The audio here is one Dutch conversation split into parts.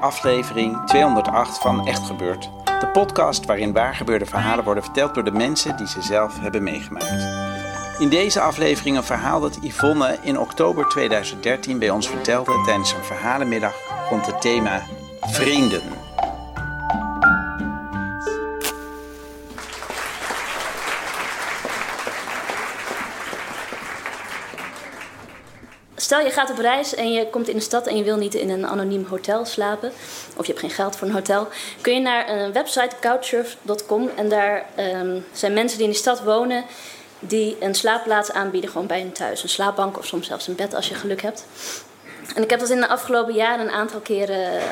Aflevering 208 van Echt Gebeurd. De podcast waarin waargebeurde verhalen worden verteld door de mensen die ze zelf hebben meegemaakt. In deze aflevering een verhaal dat Yvonne in oktober 2013 bij ons vertelde tijdens een verhalenmiddag rond het thema Vrienden. Stel je gaat op reis en je komt in de stad en je wil niet in een anoniem hotel slapen, of je hebt geen geld voor een hotel, kun je naar een website couchsurf.com en daar ehm, zijn mensen die in die stad wonen die een slaapplaats aanbieden gewoon bij hun thuis. Een slaapbank of soms zelfs een bed als je geluk hebt. En ik heb dat in de afgelopen jaren een aantal keren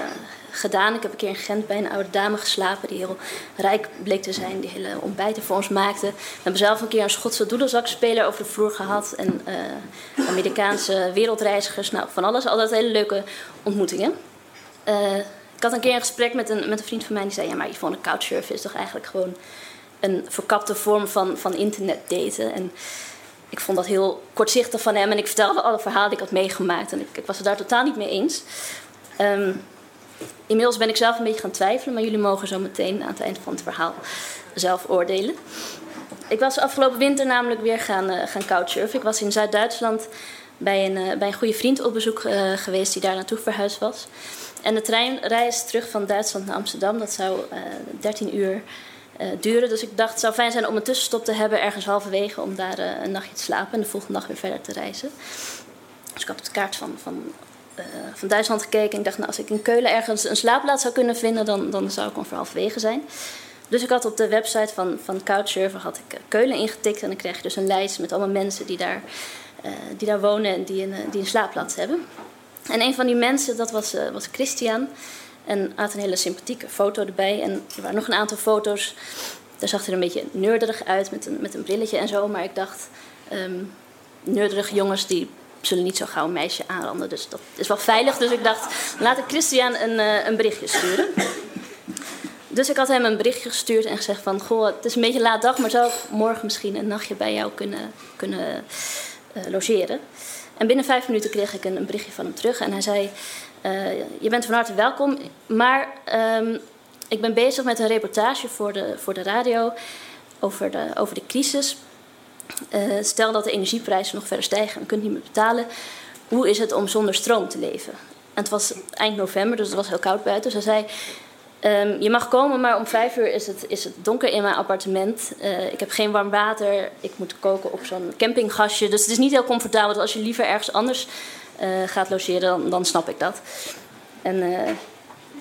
gedaan. Ik heb een keer in Gent bij een oude dame geslapen die heel rijk bleek te zijn, die hele ontbijten voor ons maakte. We hebben zelf een keer een Schotse doedelzakspeler over de vloer gehad en uh, Amerikaanse wereldreizigers. Nou, van alles, altijd hele leuke ontmoetingen. Uh, ik had een keer een gesprek met een, met een vriend van mij die zei: Ja, maar Yvonne, couchsurfen is toch eigenlijk gewoon een verkapte vorm van, van internet daten. En ik vond dat heel kortzichtig van hem en ik vertelde alle verhalen die ik had meegemaakt. En ik, ik was het daar totaal niet mee eens. Um, Inmiddels ben ik zelf een beetje gaan twijfelen, maar jullie mogen zo meteen aan het eind van het verhaal zelf oordelen. Ik was afgelopen winter namelijk weer gaan, uh, gaan couchsurfen. Ik was in Zuid-Duitsland bij een, uh, bij een goede vriend op bezoek uh, geweest die daar naartoe verhuisd was. En de treinreis terug van Duitsland naar Amsterdam, dat zou 13 uur duren. Dus ik dacht, het zou fijn zijn om een tussenstop te hebben ergens halverwege om daar een nachtje te slapen en de volgende dag weer verder te reizen. Dus ik had op de kaart van, van uh, van Duitsland gekeken. En ik dacht, nou, als ik in Keulen ergens een slaapplaats zou kunnen vinden, dan, dan zou ik ongeveer halverwege zijn. Dus ik had op de website van, van Couchsurfer had ik eh, Keulen ingetikt. En dan kreeg je dus een lijst met allemaal mensen die daar, uh, die daar wonen en die een, die een slaapplaats hebben. En een van die mensen, dat was, was Christian. En had een hele sympathieke foto erbij. En er waren nog een aantal foto's. Daar zag hij een beetje neurderig uit met een, met een brilletje en zo. Maar ik dacht, um, neurderige jongens die zullen niet zo gauw een meisje aanranden. Dus dat is wel veilig. Dus ik dacht, laat ik Christian een, uh, een berichtje sturen. Dus ik had hem een berichtje gestuurd en gezegd van... Goh, het is een beetje laat dag, maar zou ik morgen misschien een nachtje bij jou kunnen, kunnen uh, logeren? En binnen vijf minuten kreeg ik een, berichtje van hem terug. En hij zei, uh, je bent van harte welkom, maar um, ik ben bezig met een reportage voor de, voor de radio... Over de, over de crisis uh, stel dat de energieprijzen nog verder stijgen en je kunt niet meer betalen. Hoe is het om zonder stroom te leven? En het was eind november, dus het was heel koud buiten. Hij zei: um, Je mag komen, maar om vijf uur is het, is het donker in mijn appartement. Uh, ik heb geen warm water. Ik moet koken op zo'n campinggasje. Dus het is niet heel comfortabel. Dus als je liever ergens anders uh, gaat logeren, dan, dan, snap ik dat. En,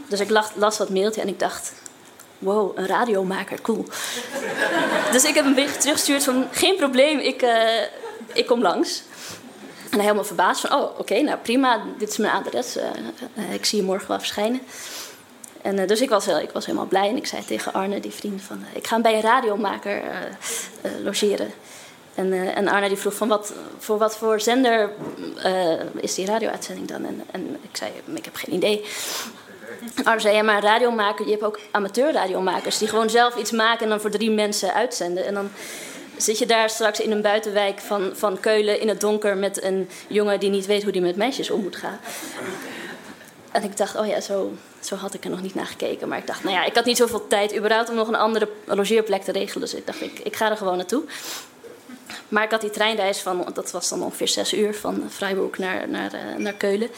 dus ik las, las dat mailtje en ik dacht: wow, een radiomaker, cool. dus ik heb een bericht teruggestuurd van, geen probleem, ik, uh, ik kom langs. En hij helemaal verbaasd van, oh, oké, nou prima, dit is mijn adres. Uh, ik zie je morgen wel verschijnen. En, dus ik was, ik was helemaal blij en ik zei tegen Arne, die vriend, van, ik ga bij een radiomaker logeren. En, en, Arne die vroeg van wat, voor wat voor zender is die radio-uitzending dan? En, en ik zei, ik heb geen idee. Arno zei, ja, maar radiomaker, je hebt ook amateurradiomakers die gewoon zelf iets maken en dan voor drie mensen uitzenden. En dan zit je daar straks in een buitenwijk van, van Keulen in het donker met een jongen die niet weet hoe die met meisjes om moet gaan. En ik dacht, oh ja, zo, zo had ik er nog niet naar gekeken. Maar ik dacht, nou ja, ik had niet zoveel tijd überhaupt om nog een andere logeerplek te regelen. Dus ik dacht, ik, ik ga er gewoon naartoe. Maar ik had die treinreis van, dat was dan ongeveer zes uur van Freiburg naar, naar, uh, naar Keulen.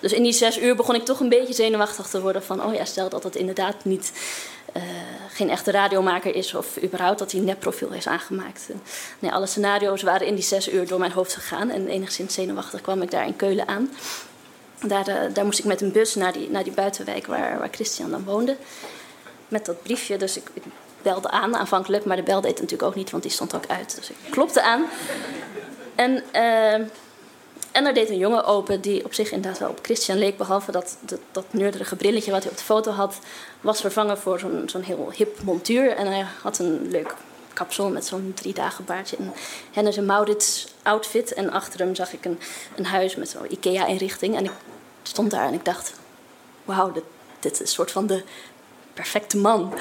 Dus in die zes uur begon ik toch een beetje zenuwachtig te worden van, oh ja, stel dat het inderdaad niet, geen echte radiomaker is of überhaupt dat hij een nepprofiel heeft aangemaakt. nee, alle scenario's waren in die zes uur door mijn hoofd gegaan en enigszins zenuwachtig kwam ik daar in Keulen aan. Daar, uh, daar moest ik met een bus naar die, naar die buitenwijk waar, waar Christian dan woonde. Met dat briefje, dus ik belde aan aanvankelijk, maar de bel deed natuurlijk ook niet, want die stond ook uit. Dus ik klopte aan. En, uh, en er deed een jongen open die op zich inderdaad wel op Christian leek, behalve dat dat, dat brilletje wat hij op de foto had, was vervangen voor zo'n zo'n heel hip montuur. En hij had een leuk kapsel met zo'n drie dagen baardje. En Hennis en Maurits outfit. En achter hem zag ik een, een huis met zo'n IKEA-inrichting. En ik stond daar en ik dacht: wauw, dit, dit is een soort van de perfecte man.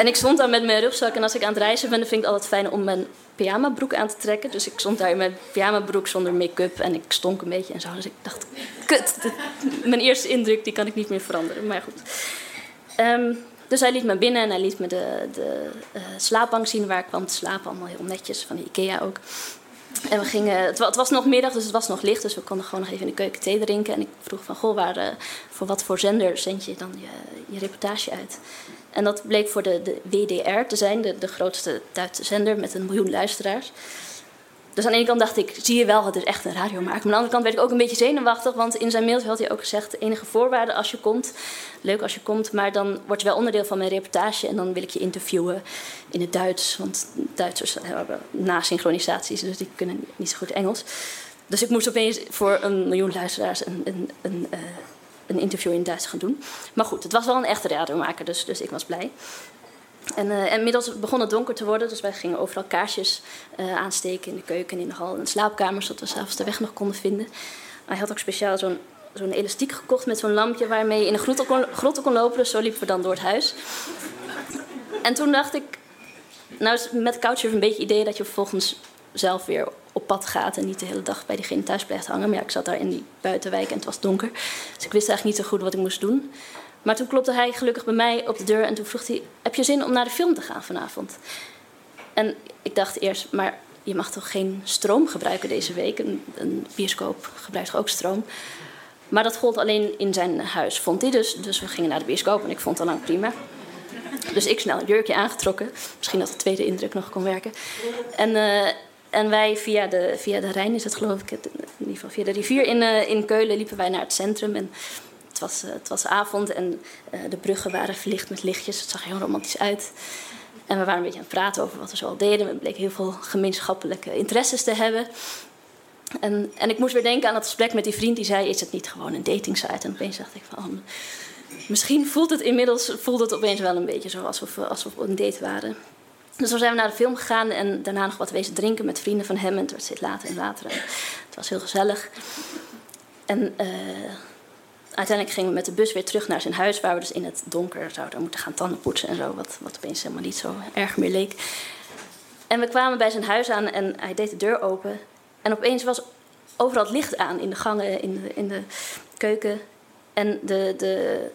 En ik stond daar met mijn rugzak. En als ik aan het reizen ben, dan vind ik het altijd fijn om mijn pyjamabroek aan te trekken. Dus ik stond daar in mijn pyjamabroek zonder make-up. En ik stonk een beetje en zo. Dus ik dacht, kut. mijn eerste indruk die kan ik niet meer veranderen. Maar goed. Um, dus hij liet me binnen en hij liet me de, de uh, slaapbank zien waar ik kwam te slapen. Allemaal heel netjes, van de IKEA ook. En we gingen, het, was nog middag, dus het was nog licht. Dus we konden gewoon nog even in de keuken thee drinken. En ik vroeg van, goh, waar, uh, voor wat voor zender zend je dan je, je reportage uit? En dat bleek voor de, de WDR te zijn, de, de grootste Duitse zender met een miljoen luisteraars. Dus aan de ene kant dacht ik, zie je wel, het is echt een radiomaker. Maar aan de andere kant werd ik ook een beetje zenuwachtig. Want in zijn mail had hij ook gezegd, de enige voorwaarde als je komt... leuk als je komt, maar dan word je wel onderdeel van mijn reportage... en dan wil ik je interviewen in het Duits. Want Duitsers hebben nasynchronisaties, dus die kunnen niet zo goed Engels. Dus ik moest opeens voor een miljoen luisteraars een, een, een, uh, een interview in het Duits gaan doen. Maar goed, het was wel een echte radiomaker, dus, dus ik was blij. En uh, inmiddels begon het donker te worden, dus wij gingen overal kaarsjes uh, aansteken in de keuken en in de hal en de slaapkamer, zodat we s'avonds de weg nog konden vinden. Hij had ook speciaal zo'n zo'n elastiek gekocht met zo'n lampje waarmee je in de grotten kon, kon lopen, dus zo liepen we dan door het huis. En toen dacht ik, nou is met Couchsurf een beetje idee dat je vervolgens zelf weer op pad gaat en niet de hele dag bij diegene thuis blijft hangen. Maar ja, ik zat daar in die buitenwijk en het was donker, dus ik wist eigenlijk niet zo goed wat ik moest doen. Maar toen klopte hij gelukkig bij mij op de deur en toen vroeg hij: Heb je zin om naar de film te gaan vanavond? En ik dacht eerst, maar je mag toch geen stroom gebruiken deze week? Een, bioscoop gebruikt ook stroom. Maar dat gold alleen in zijn huis, vond hij. Dus, dus we gingen naar de bioscoop en ik vond het al lang prima. Dus ik snel een jurkje aangetrokken. Misschien dat de tweede indruk nog kon werken. En, uh, en wij via de, via de Rijn, is het geloof ik, in ieder geval via de rivier in, uh, in Keulen, liepen wij naar het centrum. En het was, eh, het was avond en uh, de bruggen waren verlicht met lichtjes. Het zag heel romantisch uit. En we waren een beetje aan het praten over wat we zo al deden. We bleken heel veel gemeenschappelijke interesses te hebben. En, en ik moest weer denken aan het gesprek met die vriend die zei: Is het niet gewoon een datingsite? En opeens dacht ik van. Oh, misschien voelt het inmiddels voelt het opeens wel een beetje zo alsof alsof we op een date waren. Dus toen zijn we naar de film gegaan en daarna nog wat wezen drinken met vrienden van hem. En het werd steeds later en later. Het was heel gezellig. En uh, uiteindelijk gingen we met de bus weer terug naar zijn huis, waar we dus in het donker zouden moeten gaan tanden poetsen en zo, wat, wat opeens helemaal niet zo erg meer leek. En we kwamen bij zijn huis aan en hij deed de deur open. En opeens was overal het licht aan in de gangen, in de, in de keuken. En de, de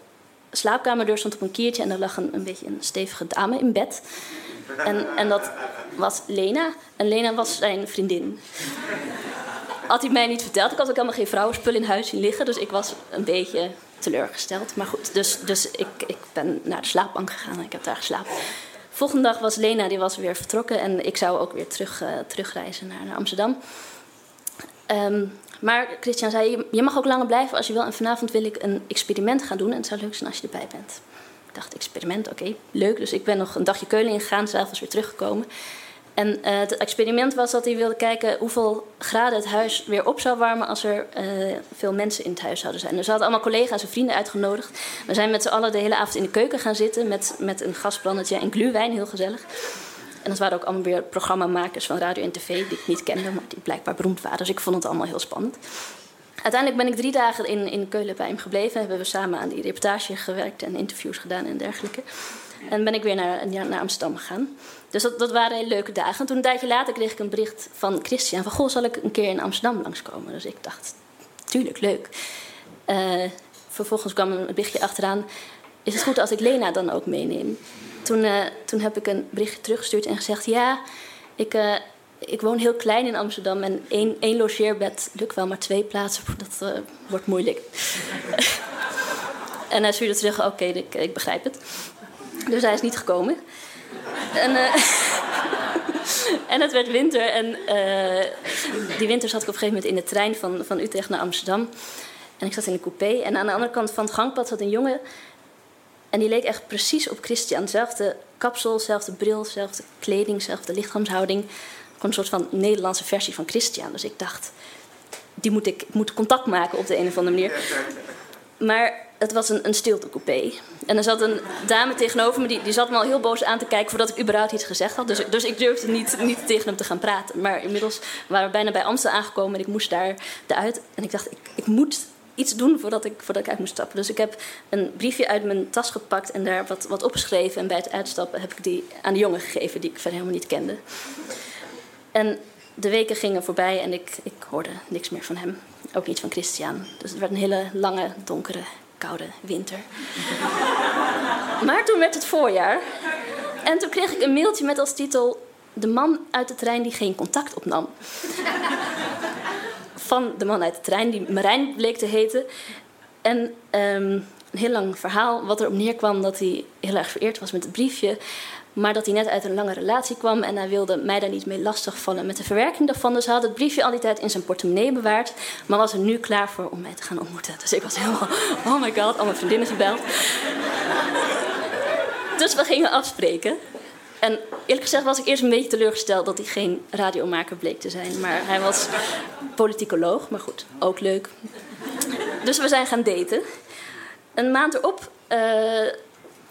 slaapkamerdeur stond op een kiertje en er lag een, een beetje een stevige dame in bed. En, en dat was Lena. En Lena was zijn vriendin had hij mij niet verteld. Ik had ook helemaal geen vrouwenspul in huis zien liggen. Dus ik was een beetje teleurgesteld. Maar goed, dus, dus ik, ik ben naar de slaapbank gegaan en ik heb daar geslapen. Volgende dag was Lena, die was weer vertrokken. En ik zou ook weer terug, uh, terugreizen naar, naar Amsterdam. Um, maar Christian zei, je mag ook langer blijven als je wil. En vanavond wil ik een experiment gaan doen. En het zou leuk zijn als je erbij bent. Ik dacht, experiment, oké, leuk. Dus ik ben nog een dagje Keulen ingegaan, zelfs weer teruggekomen. En uh, het experiment was dat hij wilde kijken hoeveel graden het huis weer op zou warmen als er uh, veel mensen in het huis zouden zijn. Dus we hadden allemaal collega's en vrienden uitgenodigd. We zijn met z'n allen de hele avond in de keuken gaan zitten met, met een gasbrandetje en gluwijn, heel gezellig. En dat waren ook allemaal weer programmamakers van radio en tv die ik niet kende, maar die blijkbaar beroemd waren. Dus ik vond het allemaal heel spannend. Uiteindelijk ben ik drie dagen in, in Keulen bij hem gebleven. Hebben we samen aan die reportage gewerkt en interviews gedaan en dergelijke. En ben ik weer naar, naar Amsterdam gegaan. Dus dat, dat waren hele leuke dagen. En toen een tijdje later kreeg ik een bericht van Christian van... Goh, zal ik een keer in Amsterdam langskomen? Dus ik dacht, tuurlijk, leuk. Uh, vervolgens kwam een berichtje achteraan... Is het goed als ik Lena dan ook meeneem? Toen, uh, toen heb ik een berichtje teruggestuurd en gezegd... Ja, ik, uh, ik woon heel klein in Amsterdam en één, één logeerbed lukt wel, maar twee plaatsen, dat wordt moeilijk. en hij stuurde terug, oké, ik, ik begrijp het. Dus hij is niet gekomen. En, uh, en het werd winter. En uh, die winter zat ik op een gegeven moment in de trein van, van Utrecht naar Amsterdam. En ik zat in een coupé. En aan de andere kant van het gangpad zat een jongen. En die leek echt precies op Christian. Zelfde kapsel, zelfde bril, zelfde kleding, zelfde lichaamshouding. Een soort van Nederlandse versie van Christian. Dus ik dacht, die moet ik, ik moet contact maken op de een of andere manier. Maar het was een, een stiltecoupé. En er zat een dame tegenover me, die, die zat me al heel boos aan te kijken voordat ik überhaupt iets gezegd had. Dus, dus ik durfde niet, niet tegen hem te gaan praten. Maar inmiddels waren we bijna bij Amsterdam aangekomen en ik moest daar uit. En ik dacht, ik, ik moet iets doen voordat ik, voordat ik uit moest stappen. Dus ik heb een briefje uit mijn tas gepakt en daar wat, wat opgeschreven. En bij het uitstappen heb ik die aan de jongen gegeven die ik verder helemaal niet kende. En de weken gingen voorbij en ik, ik hoorde niks meer van hem. Ook niet van Christian. Dus het werd een hele lange, donkere, koude winter. maar toen werd het voorjaar. En toen kreeg ik een mailtje met als titel... De man uit de trein die geen contact opnam. Van de man uit de trein, die Marijn bleek te heten. En um, een heel lang verhaal wat erop neerkwam dat hij heel erg vereerd was met het briefje. Maar dat hij net uit een lange relatie kwam en hij wilde mij daar niet mee lastigvallen met de verwerking daarvan. Dus hij had het briefje al die tijd in zijn portemonnee bewaard, maar was er nu klaar voor om mij te gaan ontmoeten. Dus ik was helemaal, oh my god, al mijn vriendinnen gebeld. dus we gingen afspreken. En eerlijk gezegd was ik eerst een beetje teleurgesteld dat hij geen radiomaker bleek te zijn. Maar hij was politicoloog, maar goed, ook leuk. Dus we zijn gaan daten. Een maand erop uh,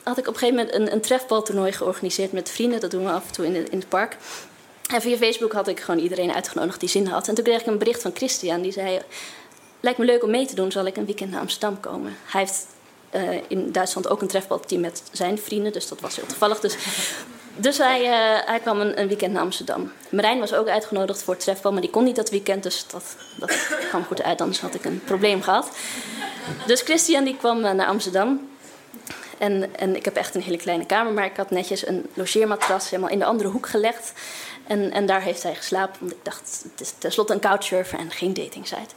had ik op een gegeven moment een, een trefbaltoernooi georganiseerd met vrienden. Dat doen we af en toe in, in het park. En via Facebook had ik gewoon iedereen uitgenodigd die zin had. En toen kreeg ik een bericht van Christian. Die zei, lijkt me leuk om mee te doen. Zal ik een weekend naar Amsterdam komen? Hij heeft uh, in Duitsland ook een trefbalteam met zijn vrienden. Dus dat was heel toevallig. Dus, dus hij, uh, hij kwam een, een, weekend naar Amsterdam. Marijn was ook uitgenodigd voor het trefbal. Maar die kon niet dat weekend. Dus dat, dat kwam goed uit. Anders had ik een probleem gehad. Dus Christian die kwam uh, naar Amsterdam. En, en ik heb echt een hele kleine kamer, maar ik had netjes een logeermatras helemaal in de andere hoek gelegd. En, en daar heeft hij geslapen, want ik dacht, het is tenslotte een couchsurfer en geen datingsite.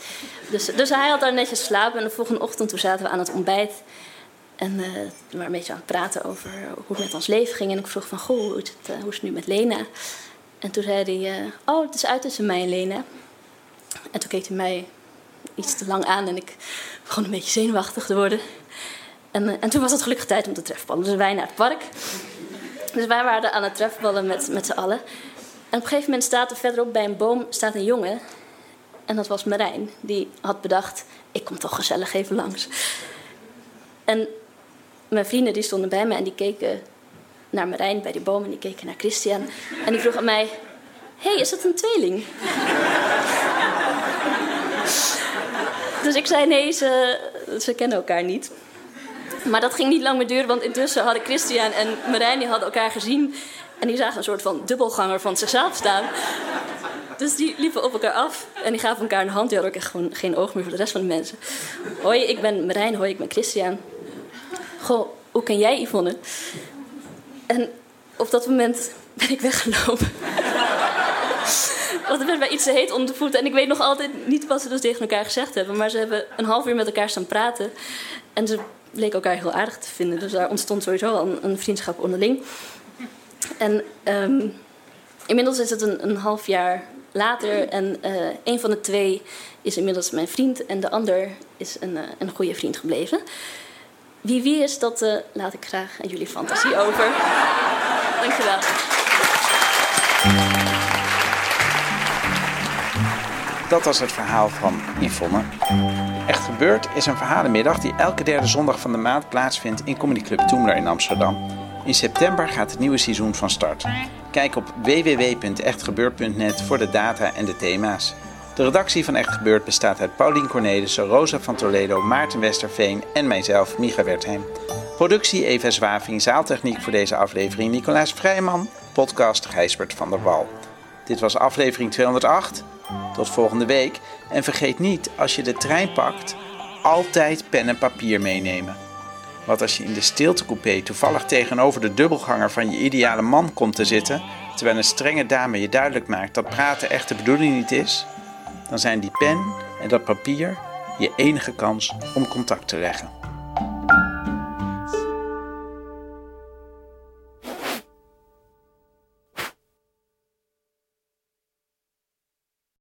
Dus, dus hij had daar netjes geslapen en de volgende ochtend toen zaten we aan het ontbijt. En uh, we waren een beetje aan het praten over hoe het met ons leven ging. En ik vroeg van, goh, hoe is het, het nu met Lena? En toen zei hij, uh, oh, het is uit tussen mij en Lena. En toen keek hij mij iets te lang aan en ik begon een beetje zenuwachtig te worden. En, eh, en toen was het gelukkig tijd om te trefballen. Dus wij naar het park. Dus wij waren aan het trefballen met, met z'n allen. En op een gegeven moment staat er verderop bij een boom staat een jongen. En dat was Marijn. Die had bedacht, ik kom toch gezellig even langs. En mijn vrienden die stonden bij me en die keken naar Marijn bij die boom. En die keken naar Christian. En die vroeg aan mij, hé, hey, is dat een tweeling? dus ik zei, nee, ze, ze kennen elkaar niet. Maar dat ging niet lang meer duren, want intussen hadden Christian en Marijn hadden elkaar gezien. En die zagen een soort van dubbelganger van zichzelf staan. Dus die liepen op elkaar af en die gaven elkaar een hand. Die hadden ook echt gewoon geen oog meer voor de rest van de mensen. Hoi, ik ben Marijn. Hoi, ik ben Christian. Goh, hoe ken jij Yvonne? En op dat moment ben ik weggelopen. Want het werd bij iets te heet om de voeten. En ik weet nog altijd niet wat ze dus tegen elkaar gezegd hebben. Maar ze hebben een half uur met elkaar staan praten. En ze leek elkaar heel aardig te vinden. Dus daar ontstond sowieso al een, vriendschap onderling. En um, inmiddels is het een, een, half jaar later. En uh, een van de twee is inmiddels mijn vriend. En de ander is een, uh, een goede vriend gebleven. Wie wie is, dat uh, laat ik graag aan jullie fantasie over. Dankjewel. Dat was het verhaal van Yvonne. Echt Gebeurd is een verhalenmiddag die elke derde zondag van de maand plaatsvindt in Comedy Club Toemler in Amsterdam. In september gaat het nieuwe seizoen van start. Kijk op www.echtgebeurd.net voor de data en de thema's. De redactie van Echt Gebeurd bestaat uit Paulien Cornelissen, Rosa van Toledo, Maarten Westerveen en mijzelf, Micha Wertheim. Productie Eva Zwaving, zaaltechniek voor deze aflevering Nicolaas Vrijman, podcast Gijsbert van der Wal. Dit was aflevering 208. Tot volgende week. En vergeet niet, als je de trein pakt, altijd pen en papier meenemen. Want als je in de stiltecoupé toevallig tegenover de dubbelganger van je ideale man komt te zitten, terwijl een strenge dame je duidelijk maakt dat praten echt de bedoeling niet is, dan zijn die pen en dat papier je enige kans om contact te leggen.